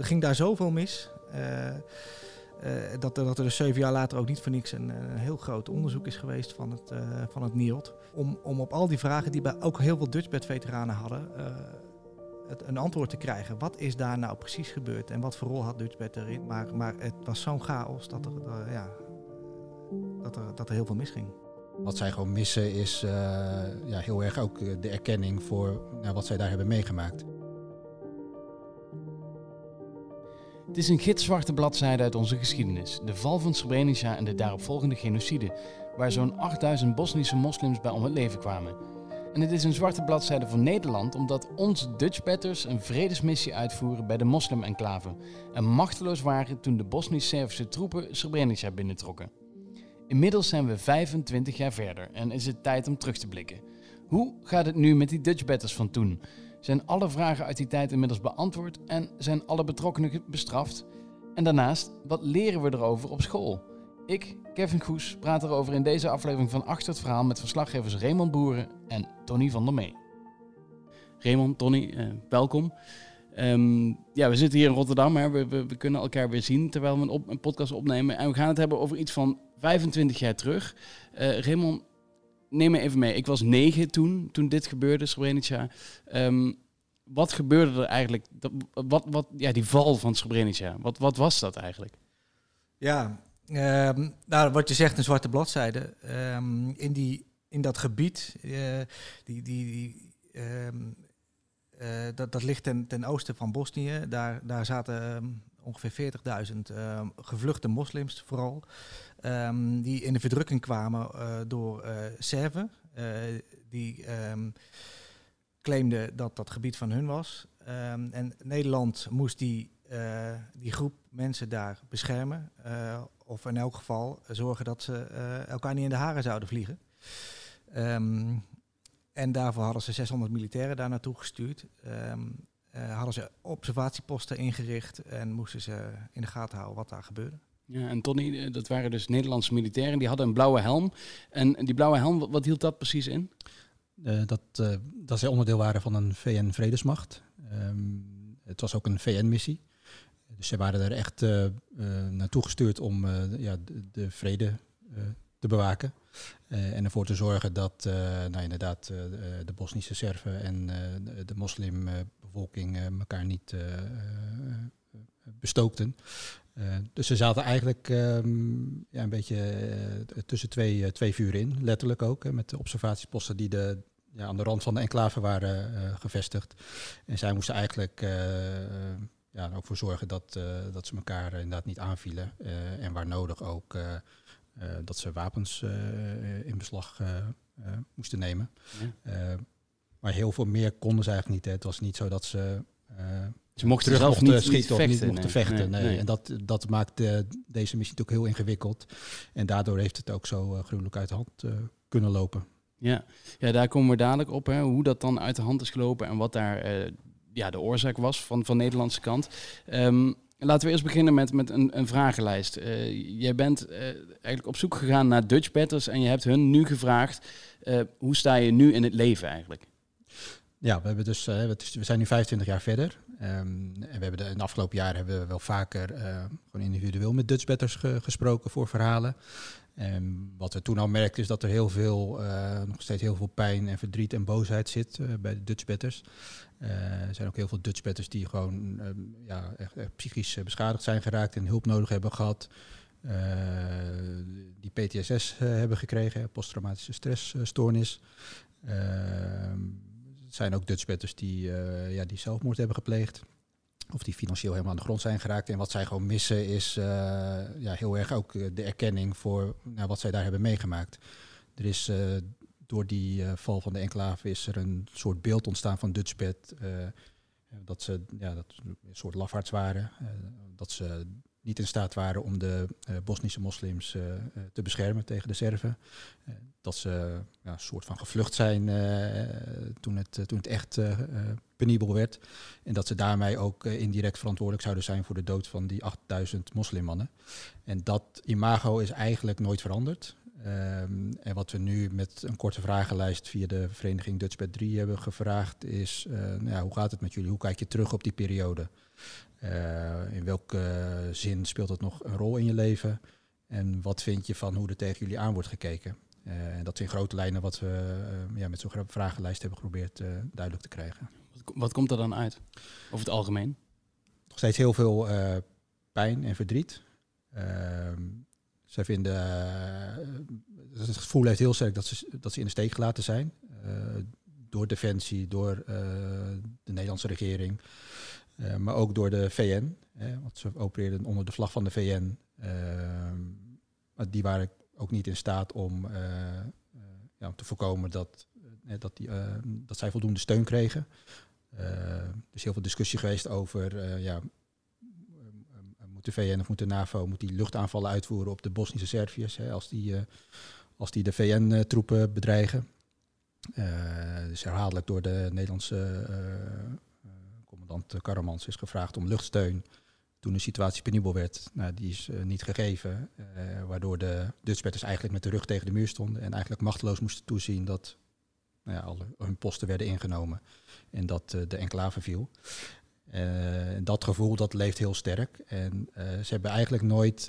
er ging daar zoveel mis. dat, er, dat er dus zeven jaar later ook niet voor niks een, een heel groot onderzoek is geweest van het, van het NIOD. Om, om op al die vragen die bij ook heel veel Dutchbed-veteranen hadden, het, een antwoord te krijgen. Wat is daar nou precies gebeurd en wat voor rol had Dutchbed erin? Maar, maar het was zo'n chaos dat er, ja, dat, er, dat er heel veel misging. Wat zij gewoon missen is ja, heel erg ook de erkenning voor wat zij daar hebben meegemaakt. Het is een gitzwarte bladzijde uit onze geschiedenis. De val van Srebrenica en de daaropvolgende genocide, waar zo'n 8000 Bosnische moslims bij om het leven kwamen. En het is een zwarte bladzijde voor Nederland omdat onze Dutchbatters een vredesmissie uitvoeren bij de moslim-enclave en machteloos waren toen de Bosnisch-Servische troepen Srebrenica binnentrokken. Inmiddels zijn we 25 jaar verder en is het tijd om terug te blikken. Hoe gaat het nu met die Dutchbatters van toen? Zijn alle vragen uit die tijd inmiddels beantwoord en zijn alle betrokkenen bestraft? En daarnaast, wat leren we erover op school? Ik, Kevin Goes, praat erover in deze aflevering van Achter het Verhaal met verslaggevers Raymond Boeren en Tony van der Mee. Raymond, Tony, eh, welkom. Ehm, ja, we zitten hier in Rotterdam, hè. We, we, kunnen elkaar weer zien terwijl we een, podcast opnemen. En we gaan het hebben over iets van 25 jaar terug. Uh, Raymond, neem me even mee. Ik was negen toen, toen dit gebeurde, Srebrenica. Um, wat gebeurde er eigenlijk? Wat, wat, ja, die val van Srebrenica, wat, wat was dat eigenlijk? Ja, um, nou, wat je zegt, een zwarte bladzijde. Um, in, die, in dat gebied, uh, die, die, die uh, dat, dat ligt ten, ten oosten van Bosnië. Daar, daar zaten ongeveer 40.000 gevluchte moslims vooral. die in de verdrukking kwamen uh, door Serven. die claimden dat dat gebied van hun was. en Nederland moest die, die groep mensen daar beschermen. Of in elk geval zorgen dat ze uh, elkaar niet in de haren zouden vliegen. En daarvoor hadden ze 600 militairen daar naartoe gestuurd. Uh, hadden ze observatieposten ingericht en moesten ze in de gaten houden wat daar gebeurde. Ja, en Tony, eh, dat waren dus Nederlandse militairen, die hadden een blauwe helm. En die blauwe helm, wat, wat hield dat precies in? Uh, dat, uh, dat zij onderdeel waren van een VN-vredesmacht. Um, het was ook een VN-missie. Dus ze waren er echt uh, uh, naartoe gestuurd om uh, ja, de, de vrede te bewaken. en ervoor te zorgen dat nou, inderdaad de Bosnische Serven en de moslimbevolking elkaar niet bestookten. dus ze zaten eigenlijk um, ja, een beetje tussen twee, twee vuren in, letterlijk ook. Met de observatieposten die de, ja, aan de rand van de enclave waren gevestigd. En zij moesten eigenlijk ja, ook voor zorgen dat, dat ze elkaar inderdaad niet aanvielen. En waar nodig ook dat ze wapens in beslag moesten nemen. Ja. maar heel veel meer konden ze eigenlijk niet. Hè. Het was niet zo dat ze. ze mochten zelf niet schieten of niet mochten vechten. Nee, nee. En dat, dat maakt deze missie natuurlijk heel ingewikkeld. En daardoor heeft het ook zo gruwelijk uit de hand kunnen lopen. Ja. ja, daar komen we dadelijk op. Hè, hoe dat dan uit de hand is gelopen en wat daar ja, de oorzaak was van, van de Nederlandse kant. Um, laten we eerst beginnen met, met een, een vragenlijst. Uh, jij bent uh, eigenlijk op zoek gegaan naar Dutch batters en je hebt hun nu gevraagd, uh, hoe sta je nu in het leven eigenlijk? Ja, we, hebben dus, we zijn nu 25 jaar verder. Um, en we hebben de, in afgelopen jaren hebben we wel vaker gewoon individueel met Dutch batters ge, gesproken voor verhalen. En wat we toen al merkten is dat er heel veel, uh, nog steeds heel veel pijn en verdriet en boosheid zit uh, bij de Dutch batters. Uh, er zijn ook heel veel Dutch batters die gewoon um, ja, echt, echt, psychisch beschadigd zijn geraakt en hulp nodig hebben gehad. die PTSS hebben gekregen, posttraumatische stressstoornis. er zijn ook Dutch batters die, ja, die zelfmoord hebben gepleegd. Of die financieel helemaal aan de grond zijn geraakt. En wat zij gewoon missen is uh, ja, heel erg ook eh, de erkenning voor nou, wat zij daar hebben meegemaakt. Er is door die val van de enclave is er een soort beeld ontstaan van Dutchbed. dat ze ja, dat een soort lafaards waren. dat ze niet in staat waren om de uh, Bosnische moslims uh, te beschermen tegen de Serven. Dat ze ja, een soort van gevlucht zijn toen, het, toen het echt penibel werd. En dat ze daarmee ook indirect verantwoordelijk zouden zijn voor de dood van die 8000 moslimmannen. En dat imago is eigenlijk nooit veranderd. Um, en wat we nu met een korte vragenlijst via de vereniging Dutchbed 3 hebben gevraagd is, nou ja, hoe gaat het met jullie? Hoe kijk je terug op die periode? Uh, in welke zin speelt het nog een rol in je leven? En wat vind je van hoe er tegen jullie aan wordt gekeken? En dat is in grote lijnen wat we ja, met zo'n vragenlijst hebben geprobeerd duidelijk te krijgen. Wat, wat, komt er dan uit, over het algemeen? Nog steeds heel veel pijn en verdriet. Ehm, zij vinden, het gevoel heeft heel sterk dat ze, dat ze in de steek gelaten zijn. door Defensie, door de Nederlandse regering. Uh, maar ook door de VN. Hè, want ze opereerden onder de vlag van de VN. Uh, maar die waren ook niet in staat om, uh, ja, te voorkomen dat, dat, die, dat zij voldoende steun kregen. er is heel veel discussie geweest over ja, moet de VN of moet de NAVO moet die luchtaanvallen uitvoeren op de Bosnische Serviërs hè, als, die, als die de VN-troepen bedreigen. dus herhaaldelijk door de Nederlandse commandant Karamans is gevraagd om luchtsteun toen de situatie penibel werd. Nou, die is uh, niet gegeven, uh, waardoor de Dutchbatters eigenlijk met de rug tegen de muur stonden en eigenlijk machteloos moesten toezien dat nou ja, hun posten werden ingenomen en dat de enclave viel. dat gevoel dat leeft heel sterk en ze hebben eigenlijk nooit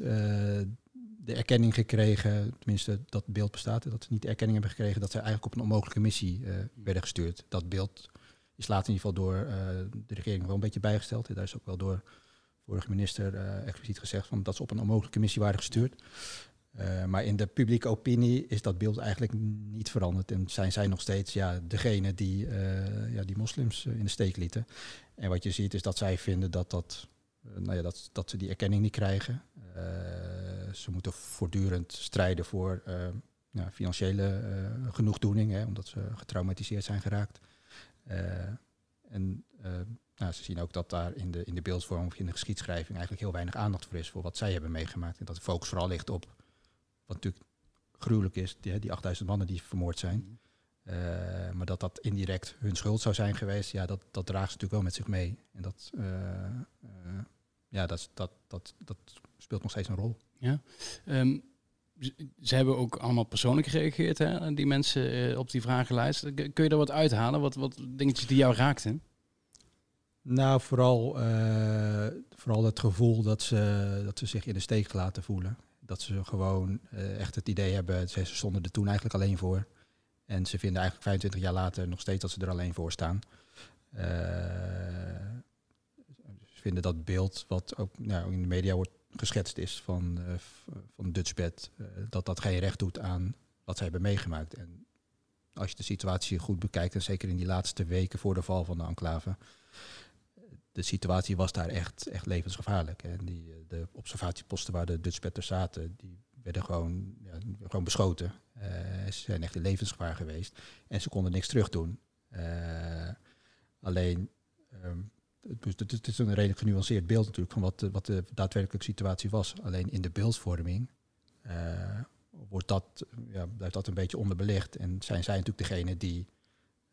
de erkenning gekregen, tenminste dat beeld bestaat, dat ze niet de erkenning hebben gekregen dat ze eigenlijk op een onmogelijke missie werden gestuurd. Dat beeld is later in ieder geval door uh, de regering wel een beetje bijgesteld. Daar is ook wel door vorige minister uh, expliciet gezegd van dat ze op een onmogelijke missie waren gestuurd. Uh, maar in de publieke opinie is dat beeld eigenlijk niet veranderd. En zijn zij nog steeds ja, degene die, ja, die moslims in de steek lieten. En wat je ziet is dat zij vinden dat, dat, nou ja, dat, dat ze die erkenning niet krijgen. ze moeten voortdurend strijden voor financiële genoegdoening, hè, omdat ze getraumatiseerd zijn geraakt. Eh, en eh, nou, ze zien ook dat daar in de, in de beeldvorming of in de geschiedschrijving eigenlijk heel weinig aandacht voor is voor wat zij hebben meegemaakt. En dat de focus vooral ligt op wat natuurlijk gruwelijk is, die, die 8000 mannen die vermoord zijn. Mhm. Eh, maar dat dat indirect hun schuld zou zijn geweest, ja, dat, dat draagt ze natuurlijk wel met zich mee. En dat, ja, dat, dat, dat, dat speelt nog steeds een rol. Ja. Ehm, ze hebben ook allemaal persoonlijk gereageerd, hè, die mensen eh, op die vragenlijst. Kun je daar wat uithalen? Wat, wat dingetjes die jou raakten? Nou, vooral, uh, vooral het gevoel dat ze, dat ze zich in de steek laten voelen. Dat ze gewoon uh, echt het idee hebben, ze stonden er toen eigenlijk alleen voor. En ze vinden eigenlijk 25 jaar later nog steeds dat ze er alleen voor staan. Ze vinden dat beeld, wat ook nou, in de media wordt geschetst is van, uh, van Dutchbed, uh, dat dat geen recht doet aan wat zij hebben meegemaakt. En als je de situatie goed bekijkt, en zeker in die laatste weken voor de val van de enclave, de situatie was daar echt, echt levensgevaarlijk. En die, eh, de observatieposten waar de Dutchbetters zaten, die werden gewoon, ja, gewoon beschoten. Ze zijn echt in levensgevaar geweest. En ze konden niks terug doen. Alleen um, het, is een redelijk genuanceerd beeld natuurlijk van wat de, wat de daadwerkelijke situatie was. Alleen in de beeldvorming uh, wordt dat, ja, blijft dat een beetje onderbelicht. En zijn zij natuurlijk degene die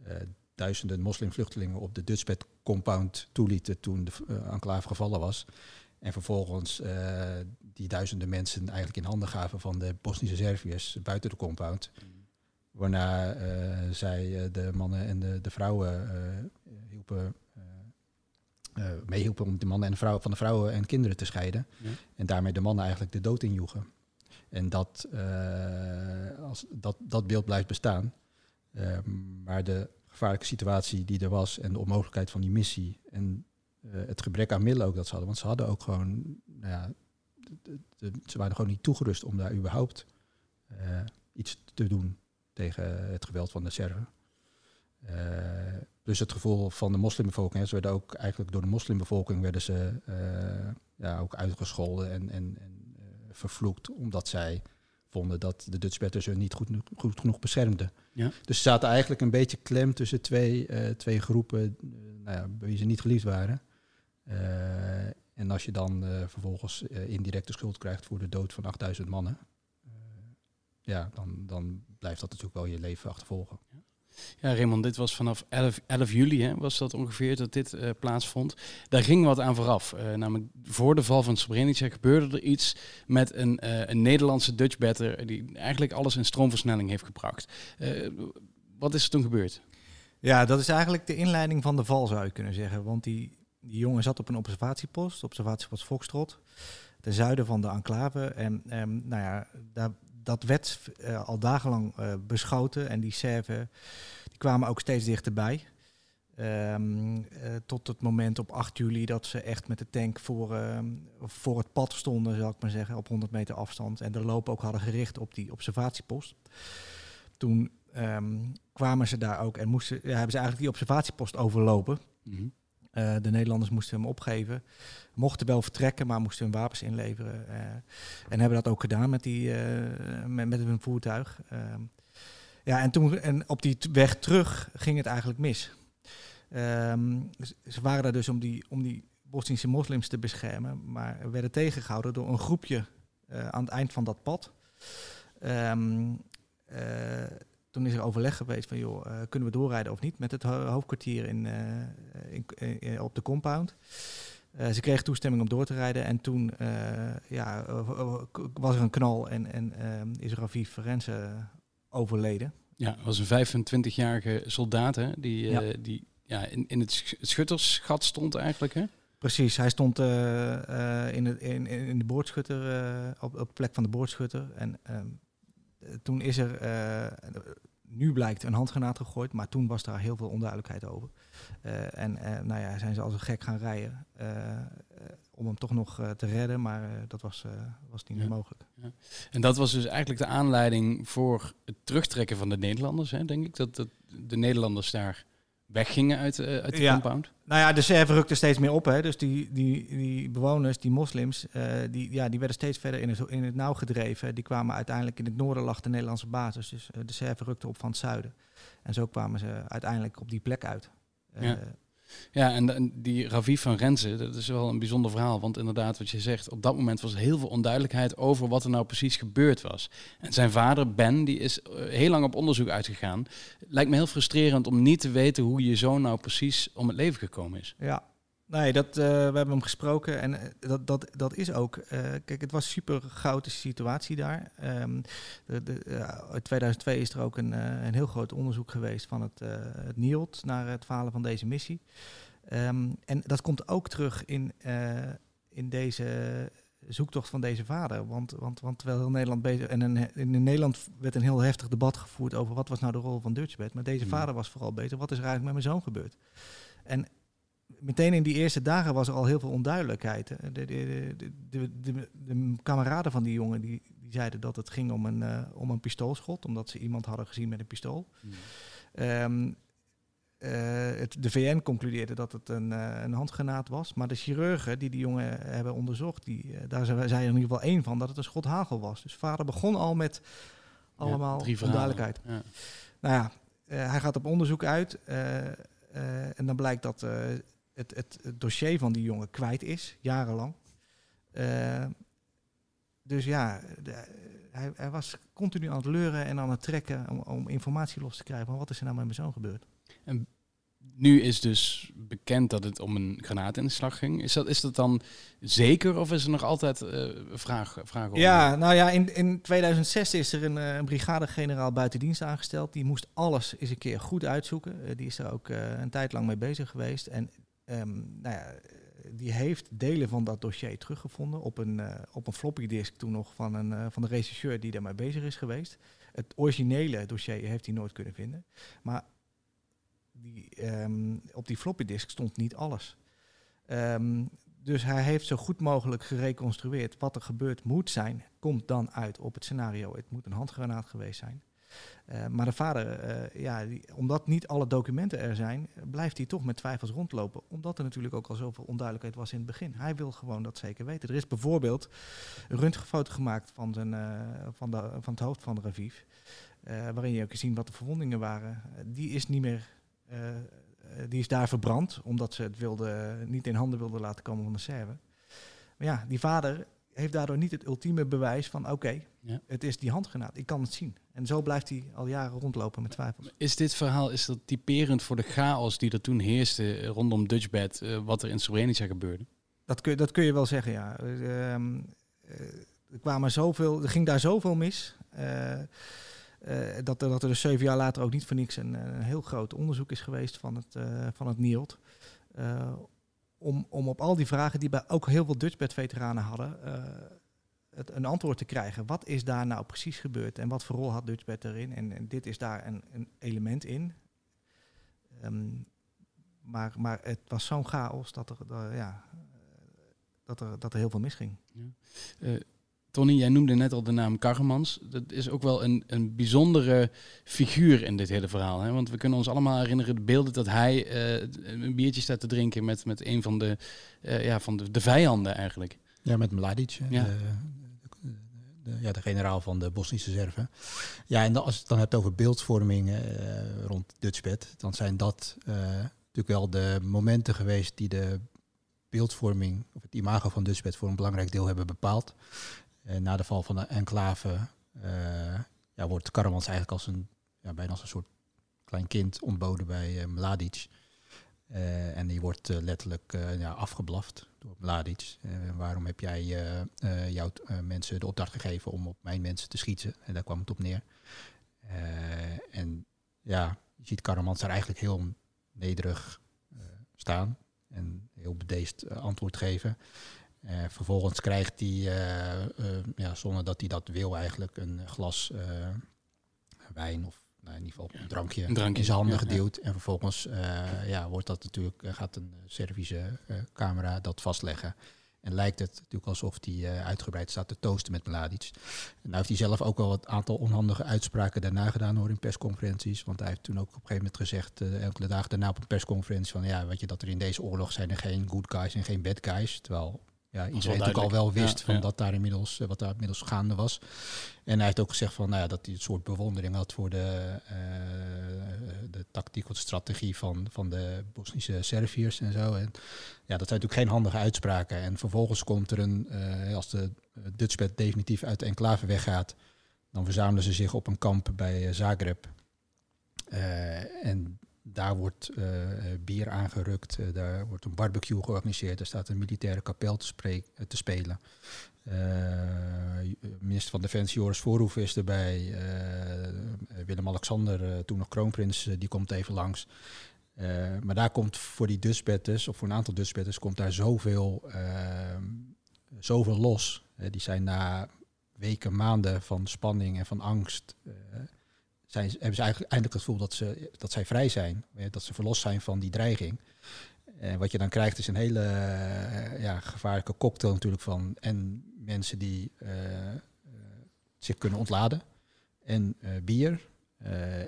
uh, duizenden moslimvluchtelingen op de Dutchbed compound toelieten toen de uh, enclave gevallen was. En vervolgens die duizenden mensen eigenlijk in handen gaven van de Bosnische Serviërs buiten de compound. Waarna zij de mannen en de, de vrouwen hielpen meehielpen om de mannen en de vrouwen, van de vrouwen en kinderen te scheiden. Ja. En daarmee de mannen eigenlijk de dood injoegen. En dat, uh, als dat, dat beeld blijft bestaan. Uh, maar de gevaarlijke situatie die er was en de onmogelijkheid van die missie en het gebrek aan middelen ook dat ze hadden. Want ze hadden ook gewoon, nou ja, de, de, ze waren gewoon niet toegerust om daar überhaupt iets te doen tegen het geweld van de Serven. Dus het gevoel van de moslimbevolking, ze werden ook eigenlijk door de moslimbevolking werden ze uh, ja, ook uitgescholden en, en, en uh, vervloekt, omdat zij vonden dat de Dutchbatters hun niet goed, goed genoeg beschermden. Ja. Dus ze zaten eigenlijk een beetje klem tussen twee, uh, twee groepen nou ja, bij wie ze niet geliefd waren. en als je dan vervolgens indirect de schuld krijgt voor de dood van 8000 mannen, ja, dan, dan blijft dat natuurlijk wel je leven achtervolgen. Ja. Ja, Raymond, dit was vanaf 11, 11 juli, hè, was dat ongeveer, dat dit uh, plaatsvond. Daar ging wat aan vooraf. Uh, namelijk voor de val van Srebrenica gebeurde er iets met een, uh, een Nederlandse Dutch batter die eigenlijk alles in stroomversnelling heeft gebracht. wat is er toen gebeurd? Ja, dat is eigenlijk de inleiding van de val, zou je kunnen zeggen. Want die, die jongen zat op een observatiepost, observatiepost Foxtrot, ten zuiden van de enclave. En ehm, nou ja, daar, dat werd uh, al dagenlang uh, beschoten en die serven die kwamen ook steeds dichterbij. Um, tot het moment op 8 juli dat ze echt met de tank voor, voor het pad stonden, zal ik maar zeggen, op 100 meter afstand. En de loop ook hadden gericht op die observatiepost. Toen um, kwamen ze daar ook en moesten, hebben ze eigenlijk die observatiepost overlopen. -hmm. Uh, de Nederlanders moesten hem opgeven. Mochten wel vertrekken, maar moesten hun wapens inleveren. en hebben dat ook gedaan met, die, met, met hun voertuig. ja, en, toen, en op die weg terug ging het eigenlijk mis. Um, ze waren daar dus om die, om die Bosnische moslims te beschermen, maar werden tegengehouden door een groepje aan het eind van dat pad. Um, toen is er overleg geweest van, joh, uh, kunnen we doorrijden of niet met het ho hoofdkwartier in, in, in, op de compound. ze kregen toestemming om door te rijden en toen ja, was er een knal en, en is Raviv Ferenze overleden. Ja, was een 25-jarige soldaat hè, die, ja. die ja, in, in het schuttersgat stond eigenlijk, hè? Precies, hij stond uh, uh, in, het, in, in de boordschutter, uh, op, op de plek van de boordschutter. En ehm, toen is er, nu blijkt, een handgranaat gegooid, maar toen was daar heel veel onduidelijkheid over. en nou ja, zijn ze als een gek gaan rijden om hem toch nog te redden, maar dat was, was niet meer mogelijk. Ja. En dat was dus eigenlijk de aanleiding voor het terugtrekken van de Nederlanders, hè, denk ik, dat, dat de Nederlanders daar weggingen uit, uh, uit de ja. compound? Nou ja, de server rukte steeds meer op. Hè. Dus die, die, die bewoners, die moslims, uh, die, ja, die werden steeds verder in het, in het nauw gedreven. Die kwamen uiteindelijk in het noorden lag de Nederlandse basis. Dus uh, de server rukte op van het zuiden. En zo kwamen ze uiteindelijk op die plek uit. Ja. Ja, en, die Raviv van Renze, dat is wel een bijzonder verhaal. Want inderdaad, wat je zegt, op dat moment was er heel veel onduidelijkheid over wat er nou precies gebeurd was. En zijn vader, Ben, die is heel lang op onderzoek uitgegaan. Lijkt me heel frustrerend om niet te weten hoe je zoon nou precies om het leven gekomen is. Ja, Nee, dat, uh, we hebben hem gesproken en uh, dat, dat, dat is ook. Uh, kijk, het was een super chaotische situatie daar. Um, de, de, in 2002 is er ook een, een heel groot onderzoek geweest van het, het NIOD naar het falen van deze missie. Um, en dat komt ook terug in, in deze zoektocht van deze vader. Want, want, want terwijl heel Nederland bezig... En in, in Nederland werd een heel heftig debat gevoerd over wat was nou de rol van Dutchbed. Maar deze mm. vader was vooral bezig, wat is er eigenlijk met mijn zoon gebeurd? En meteen in die eerste dagen was er al heel veel onduidelijkheid. De, de, de, de, de, de kameraden van die jongen die, die zeiden dat het ging om een, uh, om een pistoolschot, omdat ze iemand hadden gezien met een pistool. Mm. Um, uh, het, de VN concludeerde dat het een, uh, een handgranaat was, maar de chirurgen die die jongen hebben onderzocht, die, daar zei er in ieder geval één van dat het een schot hagel was. Dus vader begon al met allemaal ja, onduidelijkheid. Ja. Nou ja, hij gaat op onderzoek uit en dan blijkt dat het, het, het, dossier van die jongen kwijt is, jarenlang. Uh, dus ja, de, hij, hij, was continu aan het leuren en aan het trekken om, om, informatie los te krijgen van wat is er nou met mijn zoon gebeurd. En nu is dus bekend dat het om een granaatinslag ging. Is dat, is dat dan zeker of is er nog altijd uh, vraag, vraag over? Ja, nou ja, in, in 2006 is er een, uh, een brigadegeneraal buiten dienst aangesteld. Die moest alles eens een keer goed uitzoeken. Uh, die is er ook een tijd lang mee bezig geweest. En Um, nou ja, die heeft delen van dat dossier teruggevonden op een, uh, op een floppy disk toen nog van, een, uh, van de rechercheur die daarmee bezig is geweest. Het originele dossier heeft hij nooit kunnen vinden. Maar die, um, op die floppy disk stond niet alles. Um, dus hij heeft zo goed mogelijk gereconstrueerd wat er gebeurd moet zijn. Komt dan uit op het scenario. Het moet een handgranaat geweest zijn. Uh, maar de vader, uh, ja, omdat niet alle documenten er zijn, blijft hij toch met twijfels rondlopen. Omdat er natuurlijk ook al zoveel onduidelijkheid was in het begin. Hij wil gewoon dat zeker weten. Er is bijvoorbeeld een röntgenfoto gemaakt van, zijn, uh, van, de, van het hoofd van Raviv. waarin je ook zien wat de verwondingen waren. die is niet meer. die is daar verbrand, omdat ze het wilde, niet in handen wilden laten komen van de server. Maar ja, die vader heeft daardoor niet het ultieme bewijs van oké, ja. het is die handgranaat, ik kan het zien. En zo blijft hij al jaren rondlopen met twijfels. Is dit verhaal is dat typerend voor de chaos die er toen heerste rondom Dutchbed, uh, wat er in Srebrenica gebeurde? Dat kun, dat kun je wel zeggen, ja. Uh, er, kwamen zoveel, er ging daar zoveel mis. Uh, dat, dat er dus zeven jaar later ook niet voor niks een, een heel groot onderzoek is geweest van het, van het NIOD om, om op al die vragen die bij ook heel veel Dutchbed-veteranen hadden, het, een antwoord te krijgen. Wat is daar nou precies gebeurd en wat voor rol had Dutchbed erin? En, dit is daar een, een element in. Ehm, maar, maar het was zo'n chaos dat er, ja, dat, er, dat er heel veel misging. Ja. Tony, jij noemde net al de naam Karremans. Dat is ook wel een, een bijzondere figuur in dit hele verhaal. Hè? Want we kunnen ons allemaal herinneren de beelden dat hij uh, een biertje staat te drinken met, met een van de, uh, ja, van de, de vijanden eigenlijk. Ja, met Mladic. Ja. De, de, ja, de generaal van de Bosnische Serven. Ja, en als je het dan hebt over beeldvorming rond Dutchbed, dan zijn dat natuurlijk wel de momenten geweest die de beeldvorming, of het imago van Dutchbed voor een belangrijk deel hebben bepaald. Eh, na de val van de enclave uh, ja, wordt Karamans eigenlijk als een, ja, bijna als een soort klein kind ontboden bij uh, Mladic. en die wordt letterlijk ja, afgeblaft door Mladic. waarom heb jij jouw mensen de opdracht gegeven om op mijn mensen te schieten? En daar kwam het op neer. en ja, je ziet Karamans daar eigenlijk heel nederig staan en heel bedeesd antwoord geven. Uh, vervolgens krijgt hij, uh, uh, ja, zonder dat hij dat wil eigenlijk, een glas wijn of nou, in ieder geval een drankje, een drankje in zijn handen gedeeld. En vervolgens ja, wordt dat natuurlijk, gaat een Servische camera dat vastleggen. En lijkt het natuurlijk alsof hij uitgebreid staat te toosten met Mladic. En nou heeft hij zelf ook wel een aantal onhandige uitspraken daarna gedaan hoor in persconferenties. Want hij heeft toen ook op een gegeven moment gezegd, enkele dagen daarna op een persconferentie, van ja, weet je, dat er in deze oorlog zijn er geen good guys en geen bad guys. Terwijl ja, iedereen natuurlijk al wel wist van dat daar inmiddels, eh, wat daar inmiddels gaande was. En hij heeft ook gezegd van, nou ja, dat hij een soort bewondering had voor de, uh, de tactiek of de strategie van, van de Bosnische Serviërs en zo. En ja, dat zijn natuurlijk geen handige uitspraken. En vervolgens komt er een, uh, als de Dutchbed definitief uit de enclave weggaat, dan verzamelen ze zich op een kamp bij Zagreb. en daar wordt uh, bier aangerukt, uh, daar wordt een barbecue georganiseerd, er staat een militaire kapel te, spelen. Minister van Defensie Joris Voorhoeven is erbij, Willem-Alexander, toen nog kroonprins, die komt even langs. maar daar komt voor die Dutchbetters, of voor een aantal Dutchbetters, komt daar zoveel, ehm, zoveel los. die zijn na weken, maanden van spanning en van angst zijn, hebben ze eigenlijk eindelijk het gevoel dat, ze, dat zij vrij zijn. Dat ze verlost zijn van die dreiging. En wat je dan krijgt is een hele uh, ja, gevaarlijke cocktail natuurlijk van en mensen die uh, zich kunnen ontladen. En bier.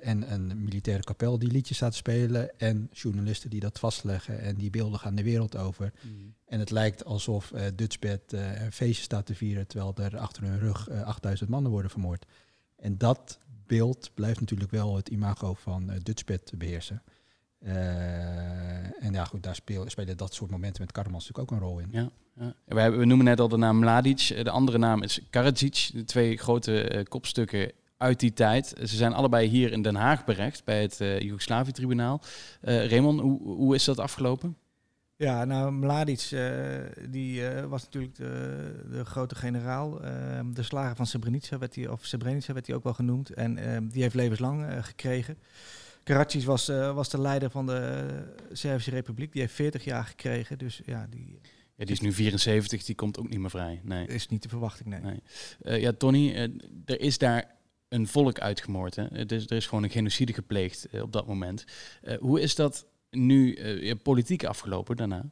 en een militaire kapel die liedjes staat spelen. En journalisten die dat vastleggen. En die beelden gaan de wereld over. Mm. En het lijkt alsof Dutchbed een feestje staat te vieren. Terwijl er achter hun rug 8000 mannen worden vermoord. En dat beeld blijft natuurlijk wel het imago van uh, Dutchbed beheersen. Uh, en ja, goed, daar speel, spelen dat soort momenten met Karmans natuurlijk ook een rol in. Ja, ja. We, hebben, we noemen net al de naam Mladic. Eh, de andere naam is Karadzic. De twee grote kopstukken uit die tijd. Ze zijn allebei hier in Den Haag berecht bij het uh, Joegoslavië-tribunaal. Raymond, hoe, hoe is dat afgelopen? Ja, nou, Mladic, uh, die uh, was natuurlijk de, de grote generaal. Uh, de slager van Srebrenica werd hij, of Srebrenica werd hij ook wel genoemd. En ehm, die heeft levenslang eh, gekregen. Karadzic was, was de leider van de Servische Republiek. Die heeft 40 jaar gekregen. Dus ja, die... Ja, die is nu 74, die komt ook niet meer vrij. Nee. Is niet de verwachting, nee. nee. ja, Tony, er is daar een volk uitgemoord. Hè? Er, is, er is gewoon een genocide gepleegd op dat moment. hoe is dat nu uh, politiek afgelopen daarna?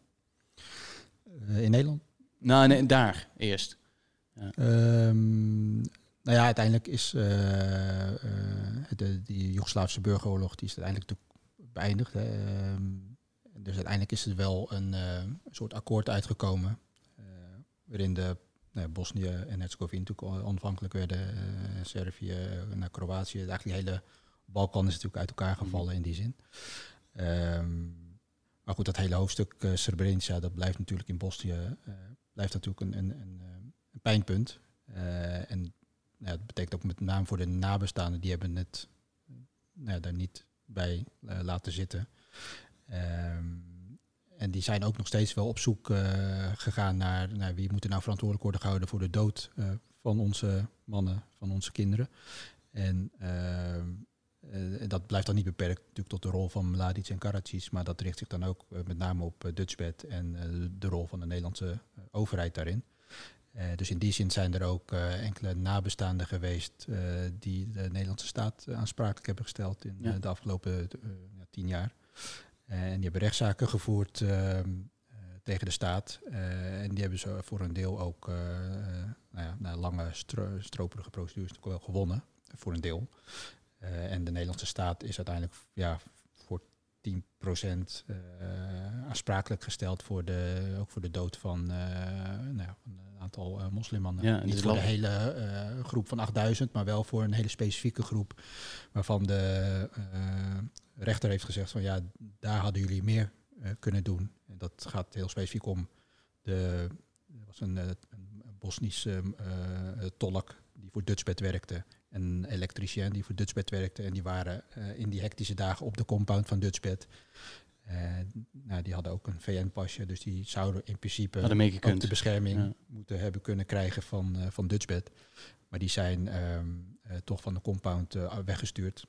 Uh, in Nederland? Nou, nee, daar eerst. Ja. Um, nou ja, uiteindelijk is uh, de, die Joegoslavische burgeroorlog die is uiteindelijk beëindigd. Hè. Um, dus uiteindelijk is er wel een, soort akkoord uitgekomen. waarin de nou, Bosnië en Herzegovina natuurlijk onafhankelijk werden. Servië naar Kroatië. Eigenlijk die hele Balkan is natuurlijk uit elkaar gevallen in die zin. Um, maar goed, dat hele hoofdstuk uh, Srebrenica, dat blijft natuurlijk in Bosnië, uh, blijft natuurlijk een, een, een, eh, pijnpunt. En nou, dat betekent ook met name voor de nabestaanden, die hebben het nou, daar niet bij laten zitten. Um, en die zijn ook nog steeds wel op zoek gegaan naar, wie moet er nou verantwoordelijk worden gehouden voor de dood van onze mannen, van onze kinderen. En uh, dat blijft dan niet beperkt natuurlijk tot de rol van Mladic en Karadzic, maar dat richt zich dan ook met name op Dutchbed en de rol van de Nederlandse overheid daarin. dus in die zin zijn er ook enkele nabestaanden geweest die de Nederlandse staat aansprakelijk hebben gesteld in de afgelopen tien jaar. en die hebben rechtszaken gevoerd ehm, tegen de staat. en die hebben ze voor een deel ook nou ja, na lange stroperige procedures wel gewonnen, voor een deel. Uh, en de Nederlandse staat is uiteindelijk ja, voor 10% uh, aansprakelijk gesteld voor de, ook voor de dood van uh, nou, een aantal moslimmannen. Ja, Niet voor de hele groep van 8000, maar wel voor een hele specifieke groep waarvan de rechter heeft gezegd van ja, daar hadden jullie meer kunnen doen. En dat gaat heel specifiek om de, was een, een Bosnische tolk die voor Dutchbed werkte een elektricien die voor Dutchbed werkte. En die waren uh, in die hectische dagen op de compound van Dutchbed. Uh, nou, die hadden ook een VN-pasje, dus die zouden in principe ook de bescherming moeten hebben kunnen krijgen van, uh, van Dutchbed. Maar die zijn um, toch van de compound weggestuurd.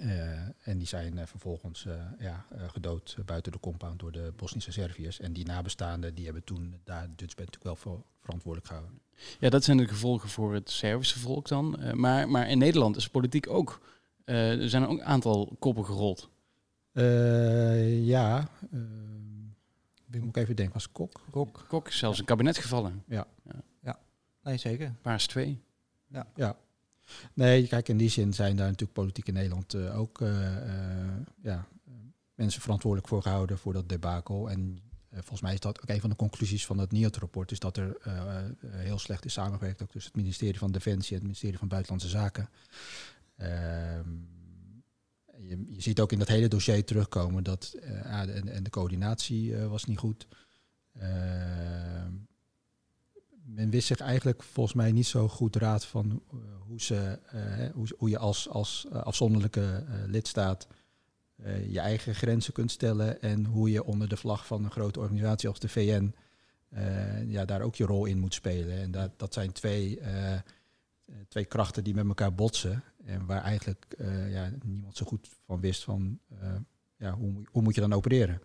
Uh, en die zijn uh, vervolgens uh, ja, gedood buiten de compound door de Bosnische Serviërs. En die nabestaanden die hebben toen daar Dutchbed natuurlijk wel voor verantwoordelijk gehouden. Ja, dat zijn de gevolgen voor het Servische volk dan. maar, maar in Nederland is politiek ook, er zijn ook een aantal koppen gerold. ja, moet ik even denken, was Kok? Kok, Kok is zelfs een kabinet gevallen. Ja, ja. ja. nee zeker. Paars 2. Ja. ja. Nee, kijk, in die zin zijn daar natuurlijk politiek in Nederland uh, ook uh, ja, mensen verantwoordelijk voor gehouden voor dat debakel. En volgens mij is dat ook een van de conclusies van het NIOT-rapport, is dat er heel slecht is samengewerkt, ook tussen het ministerie van Defensie en het ministerie van Buitenlandse Zaken. Ehm, je, je, ziet ook in dat hele dossier terugkomen dat en, en, de coördinatie was niet goed. Ehm, men wist zich eigenlijk volgens mij niet zo goed raad van uh, hoe, ze, uh, hoe, hoe, je als, als uh, afzonderlijke lidstaat je eigen grenzen kunt stellen en hoe je onder de vlag van een grote organisatie als de VN ja, daar ook je rol in moet spelen. En dat, dat zijn twee, twee krachten die met elkaar botsen en waar eigenlijk ja, niemand zo goed van wist van ja, hoe, hoe moet je dan opereren.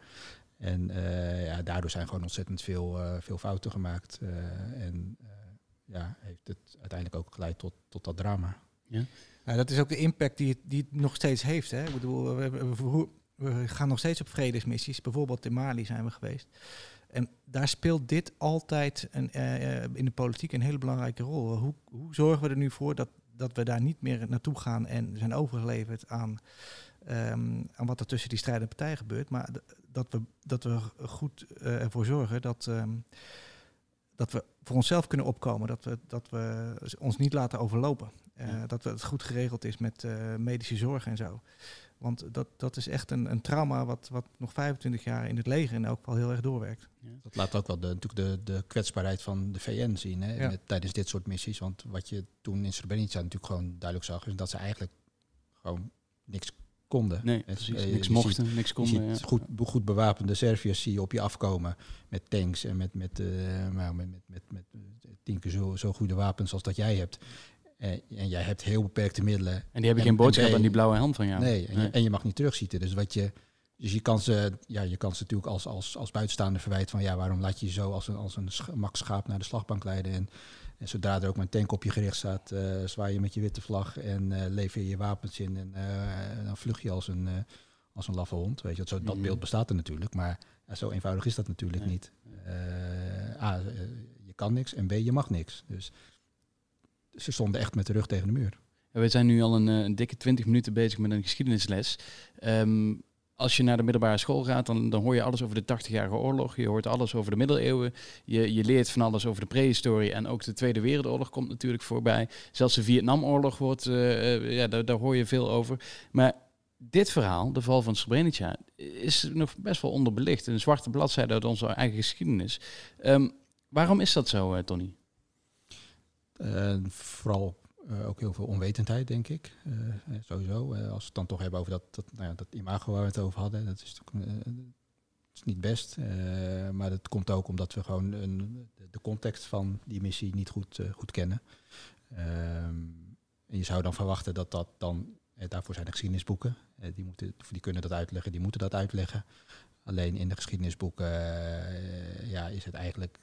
En uh, ja, daardoor zijn gewoon ontzettend veel, uh, veel fouten gemaakt. Uh, en ja, heeft het uiteindelijk ook geleid tot, tot dat drama. Ja. ja dat is ook de impact die het, die nog steeds heeft. Hè? Ik bedoel, we, we, gaan nog steeds op vredesmissies. Bijvoorbeeld in Mali zijn we geweest. En daar speelt dit altijd een, in de politiek een hele belangrijke rol. Hoe, hoe zorgen we er nu voor dat, dat we daar niet meer naartoe gaan en zijn overgeleverd aan um, aan wat er tussen die strijdende partijen gebeurt. Maar dat we, dat we goed uh, ervoor zorgen dat, um, dat we voor onszelf kunnen opkomen. Dat we, dat we ons niet laten overlopen. Uh, Dat het goed geregeld is met uh, medische zorg en zo. Want dat, dat is echt een, een trauma wat, wat nog 25 jaar in het leger in elk geval heel erg doorwerkt. Ja. Dat laat ook wel de, natuurlijk de, de kwetsbaarheid van de VN zien hè, ja. met, tijdens dit soort missies. Want wat je toen in Srebrenica natuurlijk gewoon duidelijk zag, is dat ze eigenlijk gewoon niks konden. Nee, precies. Uh, niks mochten, ziet, niks konden. Ja. Goed, goed bewapende Serviërs zie je op je afkomen met tanks en met, met, uh, met, met, met, met, tien keer zo, zo goede wapens als dat jij hebt. En jij hebt heel beperkte middelen. En die hebben geen boodschap aan die blauwe hand van jou. Nee, en, nee. Je, en je mag niet terugzieten. Dus wat je, dus je kan ze, ja, je kan ze natuurlijk als, als, als buitenstaander verwijten van ja, waarom laat je je zo als een, als een schaap naar de slagbank leiden en en zodra er ook maar een tank op je gericht staat, uh, zwaai je met je witte vlag en uh, lever je je wapens in. En uh, dan vlug je als een, als een laffe hond. Weet je, zo, dat mhm. beeld bestaat er natuurlijk. Maar zo eenvoudig is dat natuurlijk niet. A, je kan niks en B, je mag niks. Dus ze stonden echt met de rug tegen de muur. we zijn nu al een, een dikke twintig minuten bezig met een geschiedenisles. Um, als je naar de middelbare school gaat, dan, dan hoor je alles over de 80-jarige oorlog. Je hoort alles over de middeleeuwen. Je, je leert van alles over de prehistorie. En ook de Tweede Wereldoorlog komt natuurlijk voorbij. Zelfs de Vietnamoorlog wordt, uh, ja, daar, daar hoor je veel over. Maar dit verhaal, de val van Srebrenica, is nog best wel onderbelicht. Een zwarte bladzijde uit onze eigen geschiedenis. Um, waarom is dat zo, uh, Tony? Vooral uh, ook heel veel onwetendheid, denk ik. Uh, sowieso. Uh, als we het dan toch hebben over dat, dat, nou ja, dat imago waar we het over hadden, dat is natuurlijk is niet best. maar dat komt ook omdat we gewoon een, de context van die missie niet goed, goed kennen. Ehm, en je zou dan verwachten dat dat dan daarvoor zijn de geschiedenisboeken. die, moeten, die kunnen dat uitleggen, die moeten dat uitleggen. Alleen in de geschiedenisboeken ja, is het eigenlijk,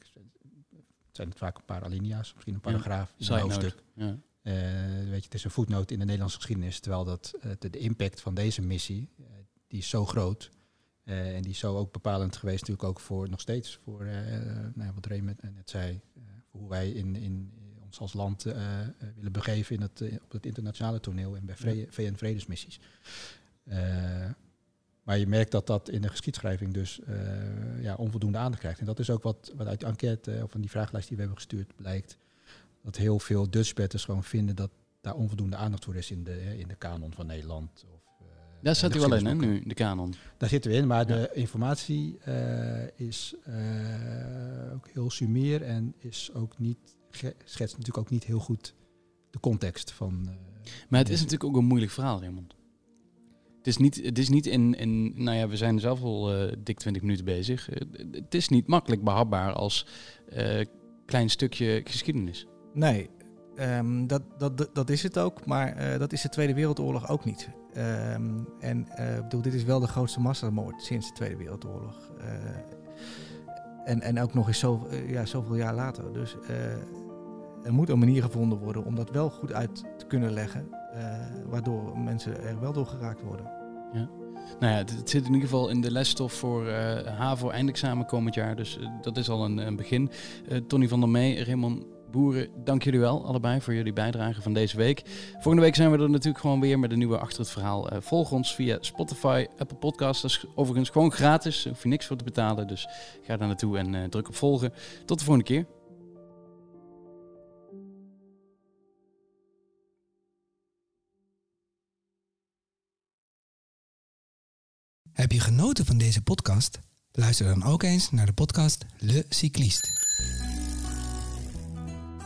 zijn het vaak een paar alinea's, misschien een paragraaf een hoofdstuk. Ja. Weet je, het is een voetnoot in de Nederlandse geschiedenis, terwijl dat, de, de impact van deze missie, die is zo groot en die is zo ook bepalend geweest, natuurlijk ook voor nog steeds voor nou, wat Raymond net zei, voor hoe wij in, in ons als land willen begeven in het, op het internationale toneel en bij VN-vredesmissies. maar je merkt dat dat in de geschiedschrijving dus ja, onvoldoende aandacht krijgt. En dat is ook wat, wat uit de enquête of van die vragenlijst die we hebben gestuurd blijkt. Dat heel veel Dutchbatters gewoon vinden dat daar onvoldoende aandacht voor is in de, in de kanon van Nederland. Of daar zit hij wel in, hè, nu, de kanon. Daar zitten we in, maar de informatie uh, is uh, ook heel sumier en is ook niet, schetst natuurlijk ook niet heel goed de context van. Uh, maar het is natuurlijk ook een moeilijk verhaal, Raymond. Het is niet, het is niet in, in, nou ja, we zijn zelf al dik 20 minuten bezig. het is niet makkelijk behapbaar als klein stukje geschiedenis. Nee, um, dat, dat, dat is het ook, maar dat is de Tweede Wereldoorlog ook niet. Um, en uh, bedoel, dit is wel de grootste massamoord sinds de Tweede Wereldoorlog. Uh, en, en ook nog eens zo, uh, ja, zoveel jaar later. Dus er moet een manier gevonden worden om dat wel goed uit te kunnen leggen. waardoor mensen er wel door geraakt worden. Ja. Nou ja, het, zit in ieder geval in de lesstof voor HAVO eindexamen komend jaar. Dus dat is al een, een begin. Tony van der Mee, Raymond Boeren, dank jullie wel allebei voor jullie bijdrage van deze week. Volgende week zijn we er natuurlijk gewoon weer met een nieuwe Achter het Verhaal. Uh, volg ons via Spotify, Apple Podcasts. Dat is overigens gewoon gratis. Daar hoef je niks voor te betalen. Dus ga daar naartoe en uh, druk op volgen. Tot de volgende keer. Heb je genoten van deze podcast? Luister dan ook eens naar de podcast Le Cycliste.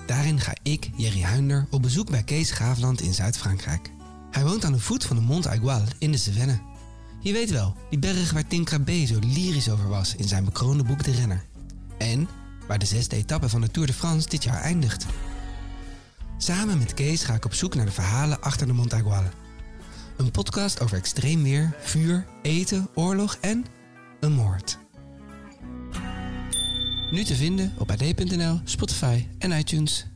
Daarin ga ik, Jerry Huinder, op bezoek bij Kees Graafland in Zuid-Frankrijk. Hij woont aan de voet van de Mont Aigual in de Cevennes. Je weet wel, die berg waar Tim Krabbe zo lyrisch over was in zijn bekroonde boek De Renner. En waar de zesde etappe van de Tour de France dit jaar eindigt. Samen met Kees ga ik op zoek naar de verhalen achter de Mont Aigual. Een podcast over extreem weer, vuur, eten, oorlog en een moord. Nu te vinden op ad.nl, Spotify en iTunes.